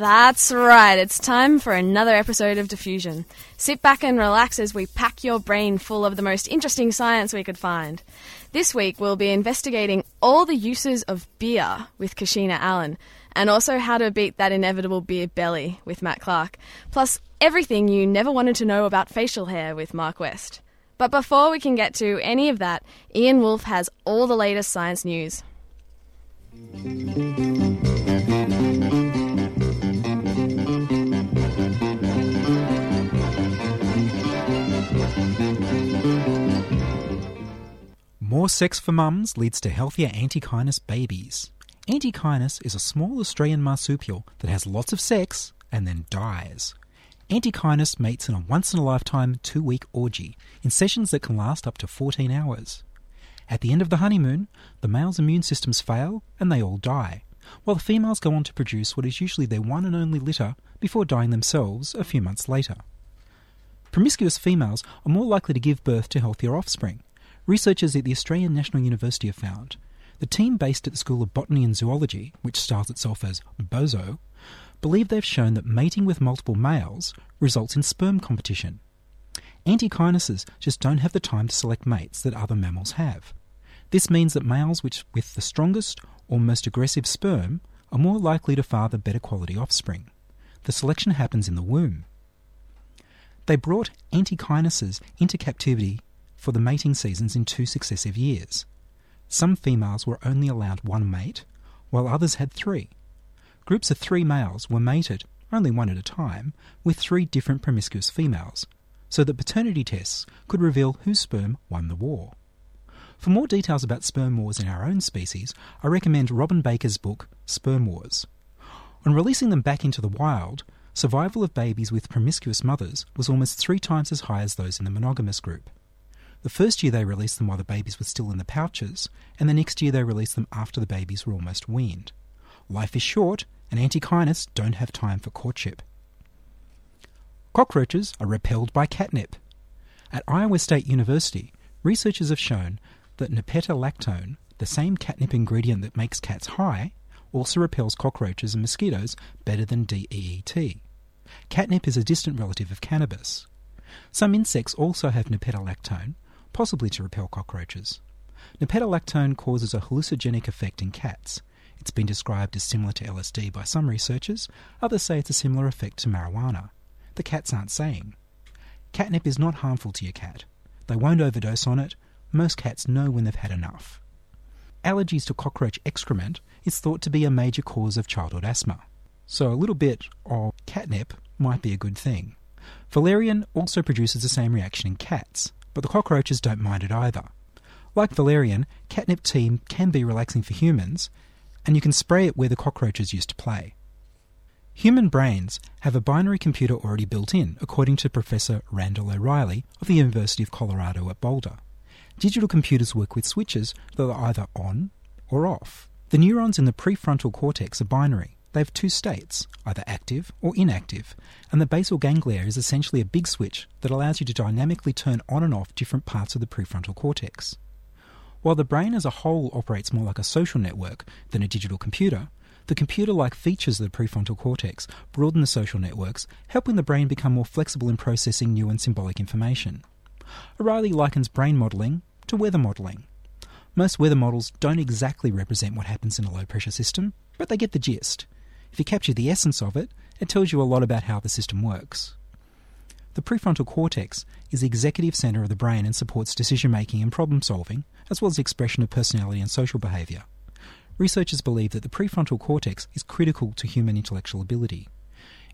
That's right, it's time for another episode of Diffusion. Sit back and relax as we pack your brain full of the most interesting science we could find. This week we'll be investigating all the uses of beer with Kashina Allen, and also how to beat that inevitable beer belly with Matt Clark, plus everything you never wanted to know about facial hair with Marc West. But before we can get to any of that, Ian Wolfe has all the latest science news. More sex for mums leads to healthier antechinus babies. Antechinus is a small Australian marsupial that has lots of sex and then dies. Antechinus mates in a once in a lifetime two week orgy in sessions that can last up to 14 hours. At the end of the honeymoon, the male's immune systems fail and they all die, while the females go on to produce what is usually their one and only litter before dying themselves a few months later. Promiscuous females are more likely to give birth to healthier offspring. Researchers at the Australian National University have found. The team based at the School of Botany and Zoology, which styles itself as BOZO, believe they've shown that mating with multiple males results in sperm competition. Antechinuses just don't have the time to select mates that other mammals have. This means that males which with the strongest or most aggressive sperm are more likely to father better quality offspring. The selection happens in the womb. They brought antechinuses into captivity for the mating seasons in two successive years. Some females were only allowed one mate, while others had three. Groups of three males were mated, only one at a time, with three different promiscuous females, so that paternity tests could reveal whose sperm won the war. For more details about sperm wars in our own species, I recommend Robin Baker's book, Sperm Wars. On releasing them back into the wild, survival of babies with promiscuous mothers was almost three times as high as those in the monogamous group. The first year they released them while the babies were still in the pouches, and the next year they released them after the babies were almost weaned. Life is short, and antechinus don't have time for courtship. Cockroaches are repelled by catnip. At Iowa State University, researchers have shown that nepetalactone, the same catnip ingredient that makes cats high, also repels cockroaches and mosquitoes better than DEET. Catnip is a distant relative of cannabis. Some insects also have nepetalactone, possibly to repel cockroaches. Nepetalactone causes a hallucinogenic effect in cats. It's been described as similar to LSD by some researchers, others say it's a similar effect to marijuana. The cats aren't saying. Catnip is not harmful to your cat. They won't overdose on it. Most cats know when they've had enough. Allergies to cockroach excrement is thought to be a major cause of childhood asthma. So a little bit of catnip might be a good thing. Valerian also produces the same reaction in cats, but the cockroaches don't mind it either. Like valerian, catnip tea can be relaxing for humans, and you can spray it where the cockroaches used to play. Human brains have a binary computer already built in, according to Professor Randall O'Reilly of the University of Colorado at Boulder. Digital computers work with switches that are either on or off. The neurons in the prefrontal cortex are binary. They have two states, either active or inactive, and the basal ganglia is essentially a big switch that allows you to dynamically turn on and off different parts of the prefrontal cortex. While the brain as a whole operates more like a social network than a digital computer, the computer like features of the prefrontal cortex broaden the social networks, helping the brain become more flexible in processing new and symbolic information. O'Reilly likens brain modelling to weather modelling. Most weather models don't exactly represent what happens in a low pressure system, but they get the gist. If you capture the essence of it, it tells you a lot about how the system works. The prefrontal cortex is the executive centre of the brain and supports decision making and problem solving, as well as expression of personality and social behaviour. Researchers believe that the prefrontal cortex is critical to human intellectual ability.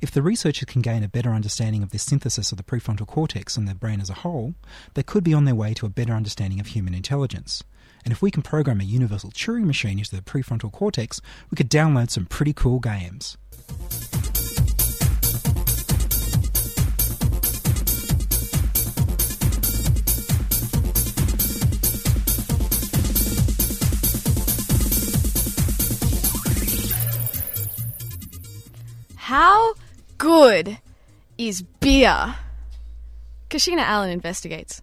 If the researchers can gain a better understanding of this synthesis of the prefrontal cortex and the brain as a whole, they could be on their way to a better understanding of human intelligence. And if we can program a universal Turing machine into the prefrontal cortex, we could download some pretty cool games. How good is beer? Kashina Allen investigates.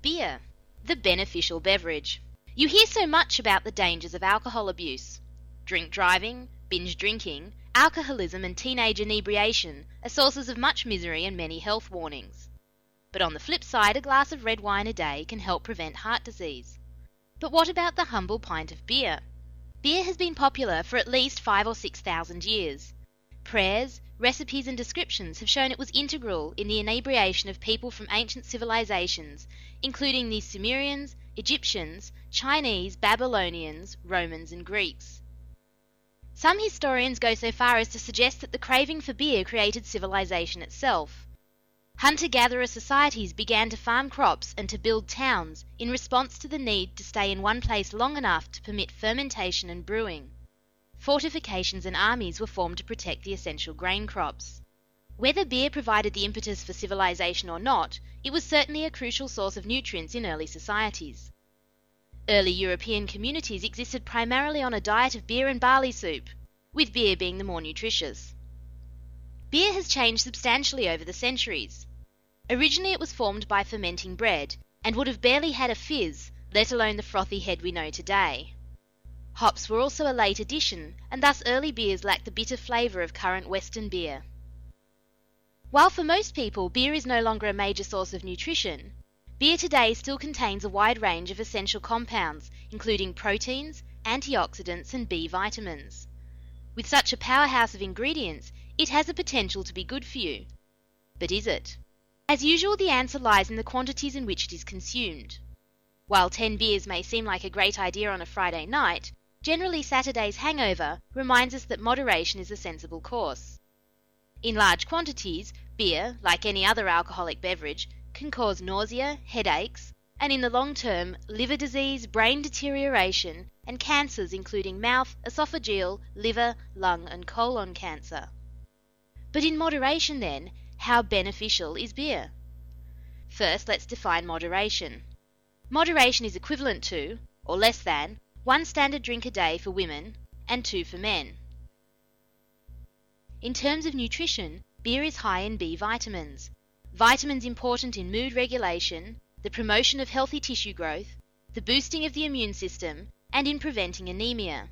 Beer, the beneficial beverage. You hear so much about the dangers of alcohol abuse. Drink driving, binge drinking, alcoholism, and teenage inebriation are sources of much misery and many health warnings. But on the flip side, a glass of red wine a day can help prevent heart disease. But what about the humble pint of beer? Beer has been popular for at least five or six thousand years. Prayers, recipes, and descriptions have shown it was integral in the inebriation of people from ancient civilizations, including the Sumerians, Egyptians, Chinese, Babylonians, Romans, and Greeks. Some historians go so far as to suggest that the craving for beer created civilization itself. Hunter gatherer societies began to farm crops and to build towns in response to the need to stay in one place long enough to permit fermentation and brewing. Fortifications and armies were formed to protect the essential grain crops. Whether beer provided the impetus for civilization or not, it was certainly a crucial source of nutrients in early societies. Early European communities existed primarily on a diet of beer and barley soup, with beer being the more nutritious. Beer has changed substantially over the centuries. Originally it was formed by fermenting bread, and would have barely had a fizz, let alone the frothy head we know today. Hops were also a late addition, and thus early beers lacked the bitter flavour of current Western beer. While for most people beer is no longer a major source of nutrition, beer today still contains a wide range of essential compounds, including proteins, antioxidants, and B vitamins. With such a powerhouse of ingredients, it has a potential to be good for you. But is it? As usual, the answer lies in the quantities in which it is consumed. While 10 beers may seem like a great idea on a Friday night, generally Saturday's hangover reminds us that moderation is a sensible course. In large quantities, beer, like any other alcoholic beverage, can cause nausea, headaches, and in the long term, liver disease, brain deterioration, and cancers including mouth, esophageal, liver, lung, and colon cancer. But in moderation, then, how beneficial is beer? First, let's define moderation. Moderation is equivalent to, or less than, one standard drink a day for women and two for men. In terms of nutrition, beer is high in B vitamins. Vitamins important in mood regulation, the promotion of healthy tissue growth, the boosting of the immune system, and in preventing anemia.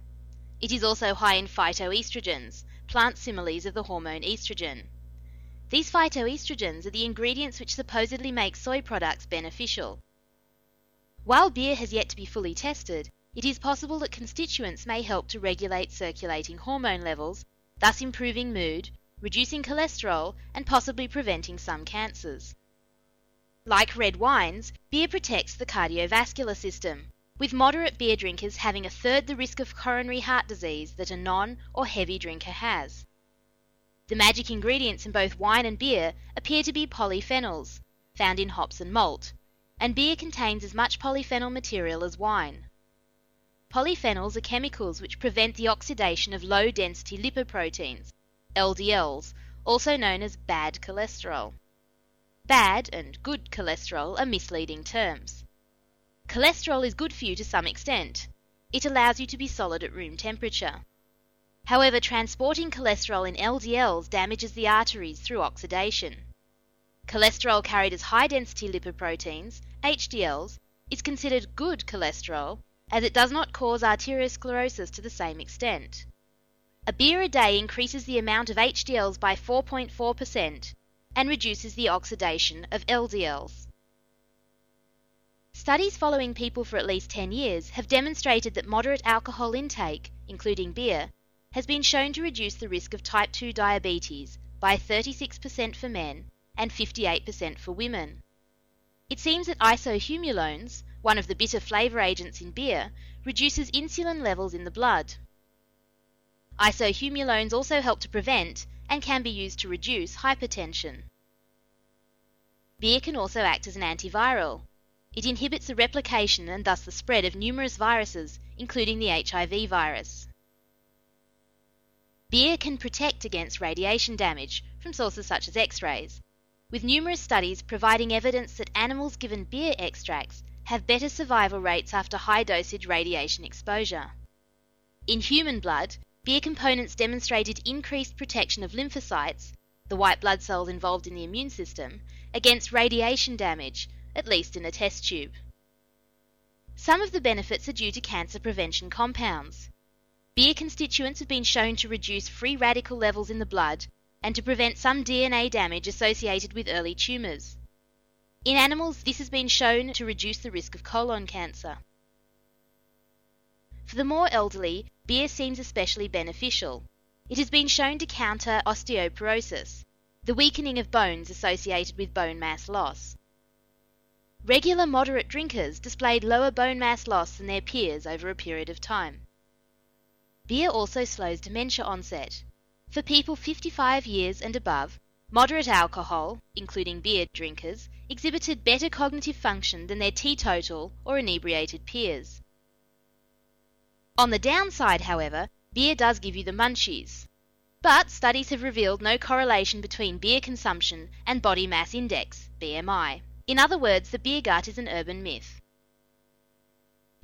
It is also high in phytoestrogens, plant similes of the hormone estrogen. These phytoestrogens are the ingredients which supposedly make soy products beneficial. While beer has yet to be fully tested, it is possible that constituents may help to regulate circulating hormone levels, thus improving mood, reducing cholesterol, and possibly preventing some cancers. Like red wines, beer protects the cardiovascular system, with moderate beer drinkers having a third the risk of coronary heart disease that a non or heavy drinker has. The magic ingredients in both wine and beer appear to be polyphenols, found in hops and malt, and beer contains as much polyphenol material as wine. Polyphenols are chemicals which prevent the oxidation of low density lipoproteins, LDLs, also known as bad cholesterol. Bad and good cholesterol are misleading terms. Cholesterol is good for you to some extent. It allows you to be solid at room temperature. However, transporting cholesterol in LDLs damages the arteries through oxidation. Cholesterol carried as high density lipoproteins, HDLs, is considered good cholesterol as it does not cause arteriosclerosis to the same extent. A beer a day increases the amount of HDLs by 4.4% and reduces the oxidation of LDLs. Studies following people for at least 10 years have demonstrated that moderate alcohol intake, including beer, has been shown to reduce the risk of type 2 diabetes by 36% for men and 58% for women. It seems that isohumulones, one of the bitter flavour agents in beer, reduces insulin levels in the blood. Isohumulones also help to prevent and can be used to reduce hypertension. Beer can also act as an antiviral. It inhibits the replication and thus the spread of numerous viruses, including the HIV virus. Beer can protect against radiation damage from sources such as X rays, with numerous studies providing evidence that animals given beer extracts have better survival rates after high dosage radiation exposure. In human blood, beer components demonstrated increased protection of lymphocytes, the white blood cells involved in the immune system, against radiation damage, at least in a test tube. Some of the benefits are due to cancer prevention compounds. Beer constituents have been shown to reduce free radical levels in the blood and to prevent some DNA damage associated with early tumours. In animals, this has been shown to reduce the risk of colon cancer. For the more elderly, beer seems especially beneficial. It has been shown to counter osteoporosis, the weakening of bones associated with bone mass loss. Regular moderate drinkers displayed lower bone mass loss than their peers over a period of time. Beer also slows dementia onset. For people 55 years and above, moderate alcohol, including beer drinkers, exhibited better cognitive function than their teetotal or inebriated peers. On the downside, however, beer does give you the munchies. But studies have revealed no correlation between beer consumption and body mass index, BMI. In other words, the beer gut is an urban myth.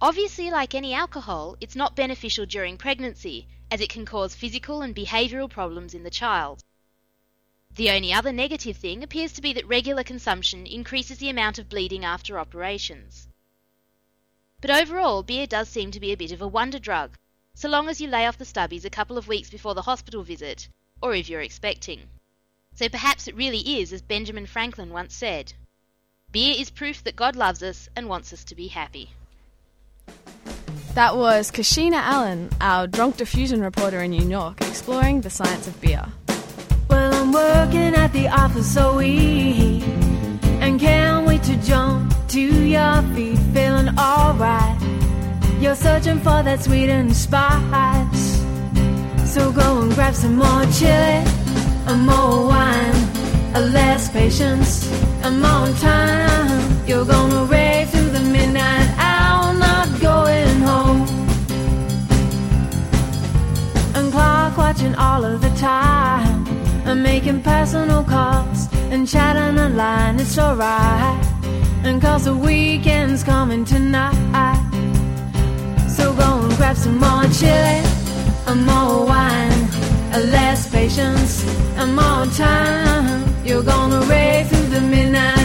Obviously, like any alcohol, it's not beneficial during pregnancy, as it can cause physical and behavioural problems in the child. The only other negative thing appears to be that regular consumption increases the amount of bleeding after operations. But overall, beer does seem to be a bit of a wonder drug, so long as you lay off the stubbies a couple of weeks before the hospital visit, or if you're expecting. So perhaps it really is as Benjamin Franklin once said Beer is proof that God loves us and wants us to be happy. That was Kashina Allen, our drunk diffusion reporter in New York, exploring the science of beer. Working at the office so we and can't wait to jump to your feet, feeling alright. You're searching for that sweet and spice, so go and grab some more chili, a more wine, a less patience, a more time. You're gonna making personal calls and chatting online, it's alright. And cause the weekend's coming tonight. So go and grab some more chili, a more wine, a less patience, a more time. You're gonna rave through the midnight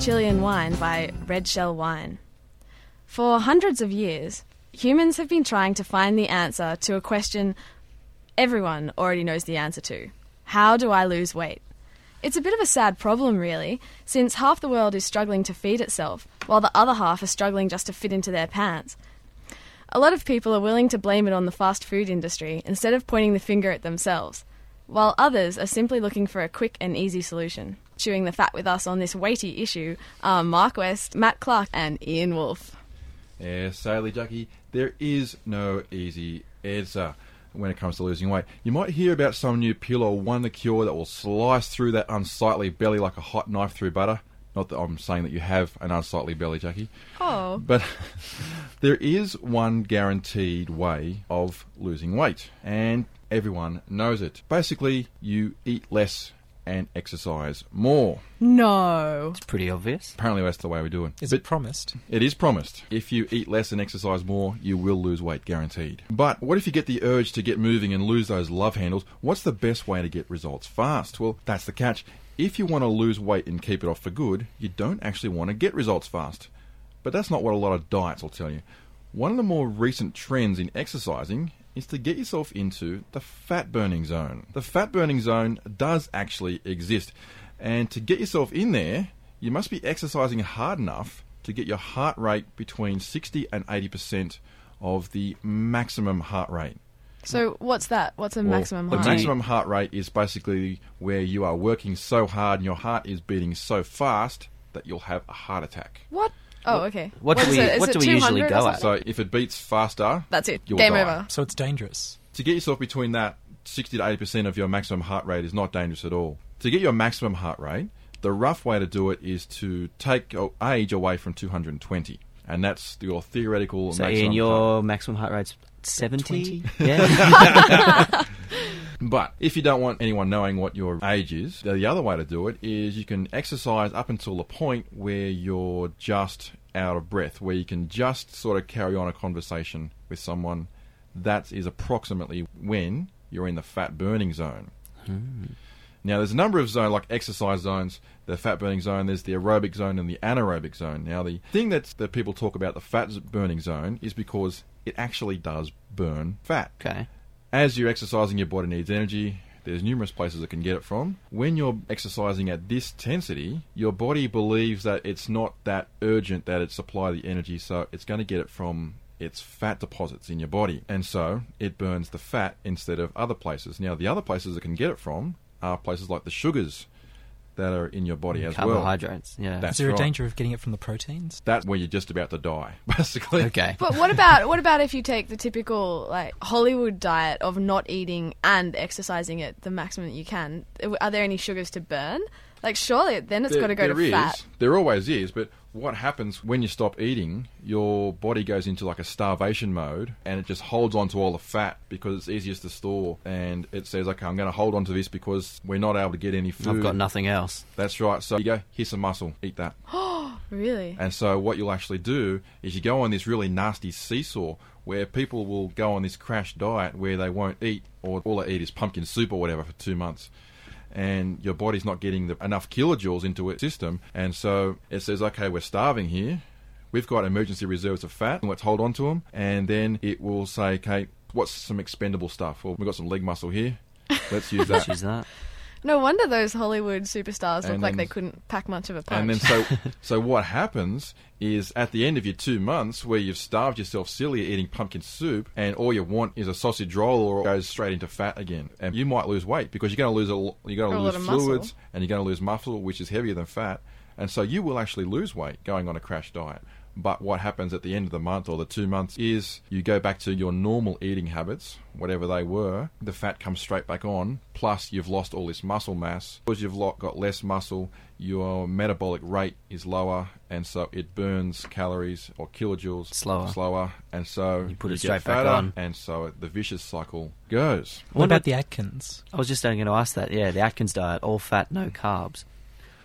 Chilean Wine by Red Shell Wine. For hundreds of years, humans have been trying to find the answer to a question everyone already knows the answer to How do I lose weight? It's a bit of a sad problem, really, since half the world is struggling to feed itself, while the other half are struggling just to fit into their pants. A lot of people are willing to blame it on the fast food industry instead of pointing the finger at themselves, while others are simply looking for a quick and easy solution. Chewing the fat with us on this weighty issue are Marc West, Matt Clark, and Ian Wolfe. Yeah, sadly, Jackie, there is no easy answer when it comes to losing weight. You might hear about some new pill or wonder cure that will slice through that unsightly belly like a hot knife through butter. Not that I'm saying that you have an unsightly belly, Jackie. Oh. But there is one guaranteed way of losing weight, and everyone knows it. Basically, you eat less and exercise more. No. It's pretty obvious. Apparently, that's the way we do it. Is But it promised? it is promised. If you eat less and exercise more, you will lose weight, guaranteed. But what if you get the urge to get moving and lose those love handles? What's the best way to get results fast? Well, that's the catch. If you want to lose weight and keep it off for good, you don't actually want to get results fast. But that's not what a lot of diets will tell you. One of the more recent trends in exercising is to get yourself into the fat burning zone. The fat burning zone does actually exist. And to get yourself in there, you must be exercising hard enough to get your heart rate between 60 and 80% of the maximum heart rate. So what's that? What's a Well, maximum the height? maximum heart rate is basically where you are working so hard and your heart is beating so fast that you'll have a heart attack. What? Oh, okay. what do is we- it? Is what it do we usually go at? So if it beats faster, That's it. you'll Game die. over. So it's dangerous. To get yourself between that 60 to 80% of your maximum heart rate is not dangerous at all. To get your maximum heart rate, the rough way to do it is to take your age away from 220. And that's your theoretical So, maximum Ian, heart your maximum heart rate's 70? Yeah. But if you don't want anyone knowing what your age is, the other way to do it is you can exercise up until the point where you're just out of breath, where you can just sort of carry on a conversation with someone. That is approximately when you're in the fat burning zone. Hmm. Now, there's a number of zones, like exercise zones, the fat burning zone, there's the aerobic zone and the anaerobic zone. Now, the thing that's, that people talk about the fat burning zone is because it actually does burn fat okay. As you're exercising, your body needs energy. There's numerous places it can get it from. When you're exercising at this intensity, your body believes that it's not that urgent that it supply the energy, so it's going to get it from its fat deposits in your body. And so it burns the fat instead of other places. Now, the other places it can get it from are places like the sugars that are in your body as well. Carbohydrates. Yeah. That's Is there right. a danger of getting it from the proteins? That's where you're just about to die, basically. okay. But what about what about if you take the typical like Hollywood diet of not eating and exercising at the maximum that you can? Are there any sugars to burn? Like surely then it's got to go there to is. fat. There always is, but what happens when you stop eating? Your body goes into like a starvation mode, and it just holds on to all the fat because it's easiest to store. And it says, "Okay, I'm going to hold on to this because we're not able to get any food." I've got nothing else. That's right. So you go, here's some muscle, eat that. Really? And so what you'll actually do is you go on this really nasty seesaw where people will go on this crash diet where they won't eat or all they eat is pumpkin soup or whatever for two months. And your body's not getting the, enough kilojoules into its system. And so it says, okay, we're starving here. We've got emergency reserves of fat. Let's hold on to them. And then it will say, okay, what's some expendable stuff? Well, we've got some leg muscle here. Let's use that. Choose that. No wonder those Hollywood superstars look And like then- they couldn't pack much of a punch. And then so so what happens is at the end of your two months where you've starved yourself silly eating pumpkin soup and all you want is a sausage roll or it goes straight into fat again. And you might lose weight because you're going to lose a l- you're going Or to lose of muscle. fluids and you're going to lose muscle which is heavier than fat. And so you will actually lose weight going on a crash diet. But what happens at the end of the month or the two months is you go back to your normal eating habits, whatever they were. The fat comes straight back on. Plus, you've lost all this muscle mass. Because you've got less muscle, your metabolic rate is lower, and so it burns calories or kilojoules Slower. Slower, and so You put it get straight back fatter, on. and so the vicious cycle goes. What Wonder- about the Atkins? I was just going to ask that. Yeah, the Atkins diet, all fat, no carbs,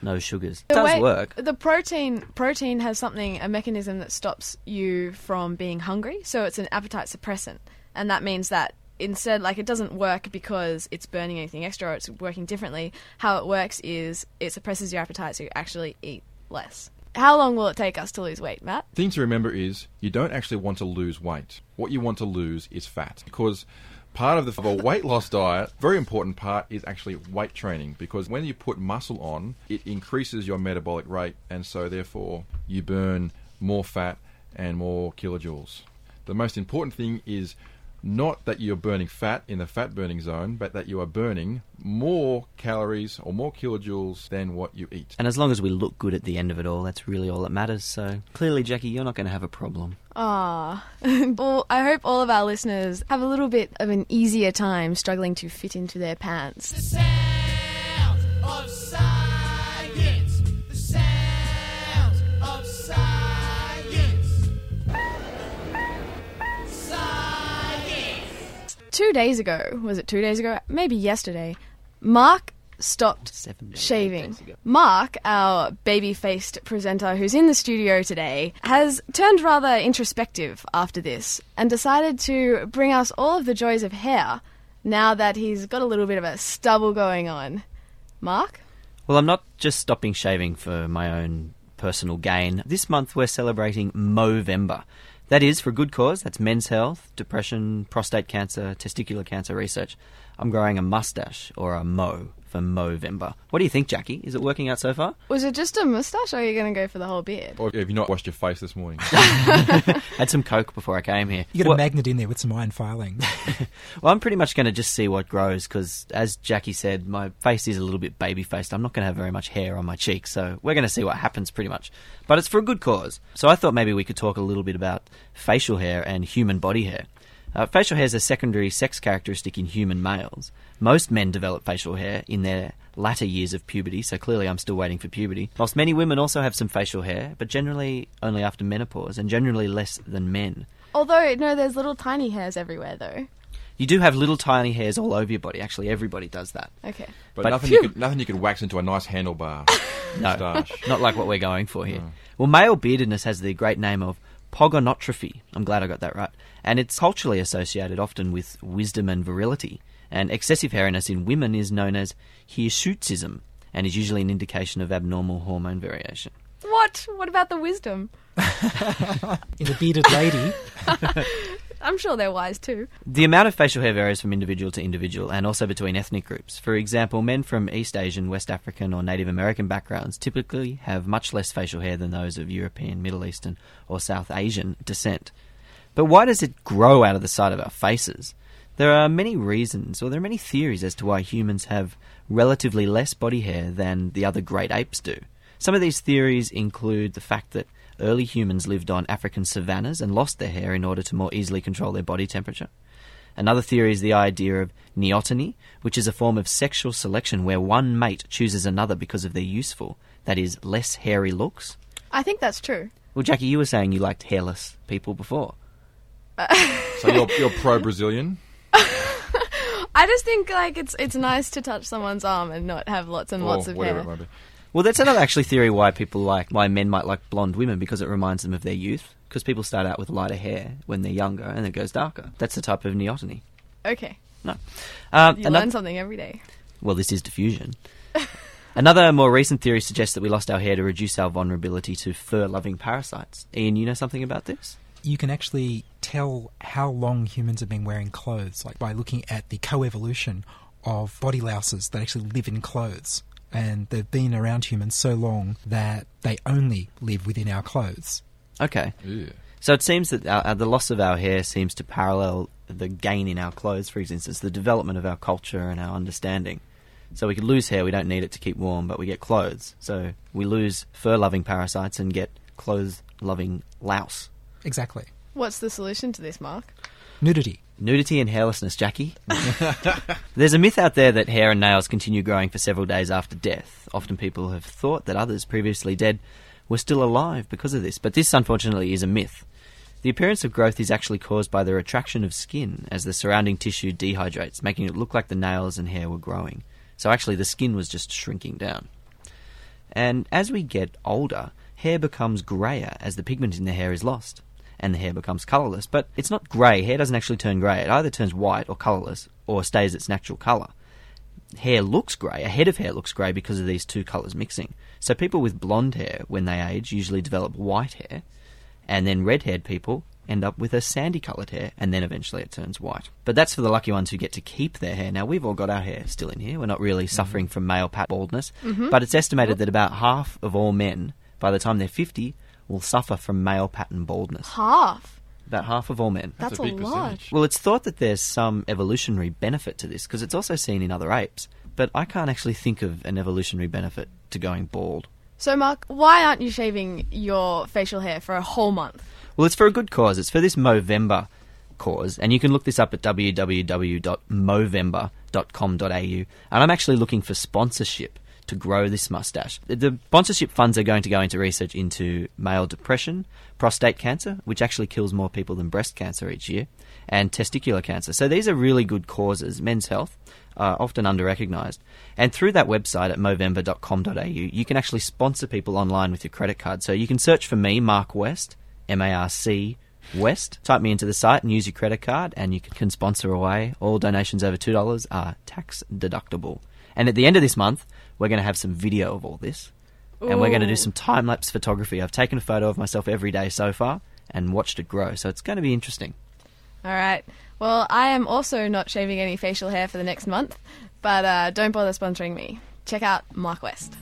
no sugars. It The does way- work. The protein protein has something a mechanism that stops you from being hungry. So it's an appetite suppressant, and that means that instead, like it doesn't work because it's burning anything extra or it's working differently. How it works is it suppresses your appetite, so you actually eat less. How long will it take us to lose weight, Matt? thing to remember is you don't actually want to lose weight. What you want to lose is fat because part of the of a weight loss diet, very important part is actually weight training because when you put muscle on, it increases your metabolic rate and so therefore you burn more fat and more kilojoules. The most important thing is not that you're burning fat in the fat burning zone, but that you are burning more calories or more kilojoules than what you eat. And as long as we look good at the end of it all, that's really all that matters. So clearly, Jackie, you're not going to have a problem. Ah, well, I hope all of our listeners have a little bit of an easier time struggling to fit into their pants. sounds Two days ago, was it two days ago? Maybe yesterday, Marc stopped Seven days, shaving. Marc, our baby faced presenter who's in the studio today, has turned rather introspective after this and decided to bring us all of the joys of hair now that he's got a little bit of a stubble going on. Marc? Well, I'm not just stopping shaving for my own personal gain. This month we're celebrating Movember. That is for good cause. That's men's health, depression, prostate cancer, testicular cancer research. I'm growing a mustache or a mo for Movember. What do you think, Jackie? Is it working out so far? Was it just a moustache or are you going to go for the whole beard? Or have you not washed your face this morning? Had some coke before I came here. You got Well- a magnet in there with some iron filings. Well, I'm pretty much going to just see what grows because, as Jackie said, my face is a little bit baby faced. I'm not going to have very much hair on my cheeks, so we're going to see what happens pretty much. But it's for a good cause. So I thought maybe we could talk a little bit about facial hair and human body hair. Uh, facial hair is a secondary sex characteristic in human males. Most men develop facial hair in their latter years of puberty, so clearly I'm still waiting for puberty. Whilst many women also have some facial hair, but generally only after menopause, and generally less than men. Although, no, there's little tiny hairs everywhere, though. You do have little tiny hairs all over your body. Actually, everybody does that. Okay. But, But- nothing you could nothing you could wax into a nice handlebar No, moustache. not like what we're going for here. Well, male beardedness has the great name of pogonotrophy. I'm glad I got that right. And it's culturally associated often with wisdom and virility. And excessive hairiness in women is known as hirsutism and is usually an indication of abnormal hormone variation. What? What about the wisdom? In the bearded lady, I'm sure they're wise too. The amount of facial hair varies from individual to individual and also between ethnic groups. For example, men from East Asian, West African, or Native American backgrounds typically have much less facial hair than those of European, Middle Eastern, or South Asian descent. But why does it grow out of the side of our faces? There are many reasons, or there are many theories as to why humans have relatively less body hair than the other great apes do. Some of these theories include the fact that early humans lived on African savannas and lost their hair in order to more easily control their body temperature. Another theory is the idea of neoteny, which is a form of sexual selection where one mate chooses another because of their useful, that is, less hairy looks. I think that's true. Well, Jackie, you were saying you liked hairless people before. So you're, you're pro Brazilian. I just think like it's it's nice to touch someone's arm and not have lots and lots of hair. it might be. Well, that's another actually theory why people like why men might like blonde women because it reminds them of their youth. Because people start out with lighter hair when they're younger and it goes darker. That's the type of neoteny. Okay, No. Um, you another- learn something every day. Well, this is diffusion. Another more recent theory suggests that we lost our hair to reduce our vulnerability to fur-loving parasites. Ian, you know something about this? you can actually tell how long humans have been wearing clothes, like by looking at the coevolution of body louses that actually live in clothes. And they've been around humans so long that they only live within our clothes. Okay. Yeah. So it seems that our, uh, the loss of our hair seems to parallel the gain in our clothes, for instance, the development of our culture and our understanding. So we could lose hair, we don't need it to keep warm, but we get clothes. So we lose fur-loving parasites and get clothes-loving louse. Exactly. What's the solution to this, Marc? Nudity. Nudity and hairlessness, Jackie. There's a myth out there that hair and nails continue growing for several days after death. Often people have thought that others previously dead were still alive because of this, but this unfortunately is a myth. The appearance of growth is actually caused by the retraction of skin as the surrounding tissue dehydrates, making it look like the nails and hair were growing. So actually, the skin was just shrinking down. And as we get older, hair becomes greyer as the pigment in the hair is lost, and the hair becomes colourless. But it's not grey. Hair doesn't actually turn grey. It either turns white or colourless, or stays its natural colour. Hair looks grey. A head of hair looks grey because of these two colours mixing. So people with blonde hair, when they age, usually develop white hair, and then red-haired people end up with a sandy coloured hair, and then eventually it turns white. But that's for the lucky ones who get to keep their hair. Now, we've all got our hair still in here. We're not really mm-hmm. suffering from male pat baldness, mm-hmm. but it's estimated that about half of all men, by the time they're 50, will suffer from male pattern baldness. Half. About half of all men. That's, a big a lot. percentage. Well, it's thought that there's some evolutionary benefit to this, because it's also seen in other apes, but I can't actually think of an evolutionary benefit to going bald. So, Marc, why aren't you shaving your facial hair for a whole month? Well, it's for a good cause. It's for this Movember cause, and you can look this up at www.movember.com.au. And I'm actually looking for sponsorship to grow this mustache. The- sponsorship funds are going to go into research into male depression, prostate cancer, which actually kills more people than breast cancer each year, and testicular cancer. So these are really good causes, men's health, uh, often under recognised. And through that website at movember.com.au, you can actually sponsor people online with your credit card. So you can search for me, Marc West, M A R C West. Type me into the site and use your credit card, and you can sponsor away. All donations over $2 are tax deductible. And at the end of this month, we're going to have some video of all this. And we're going to do some time lapse photography. I've taken a photo of myself every day so far and watched it grow. So it's going to be interesting. All right. Well, I am also not shaving any facial hair for the next month, but uh, don't bother sponsoring me. Check out Marc West.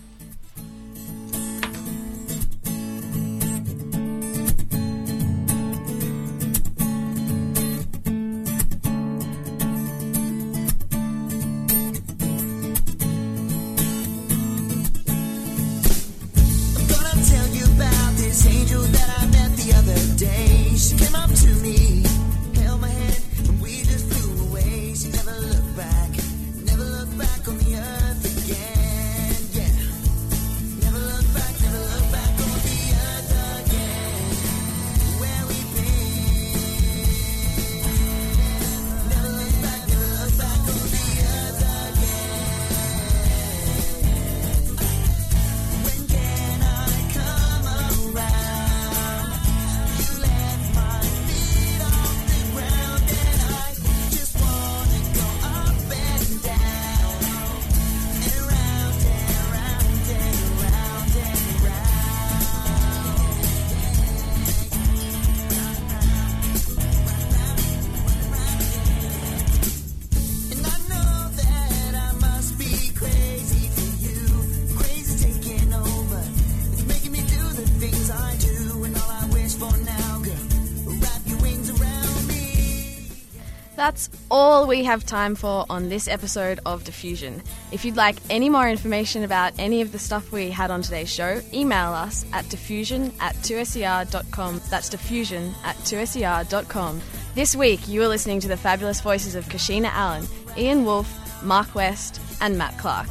We have time for on this episode of Diffusion. If you'd like any more information about any of the stuff we had on today's show, email us at diffusion at 2ser.com. That's diffusion at 2ser.com. This week, you are listening to the fabulous voices of Kashina Allen, Ian Wolfe, Marc West, and Matt Clark.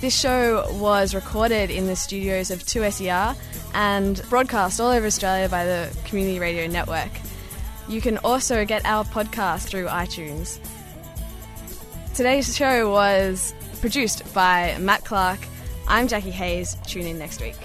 This show was recorded in the studios of 2SER and broadcast all over Australia by the Community Radio Network. You can also get our podcast through iTunes. Today's show was produced by Matt Clark. I'm Jackie Hayes. Tune in next week.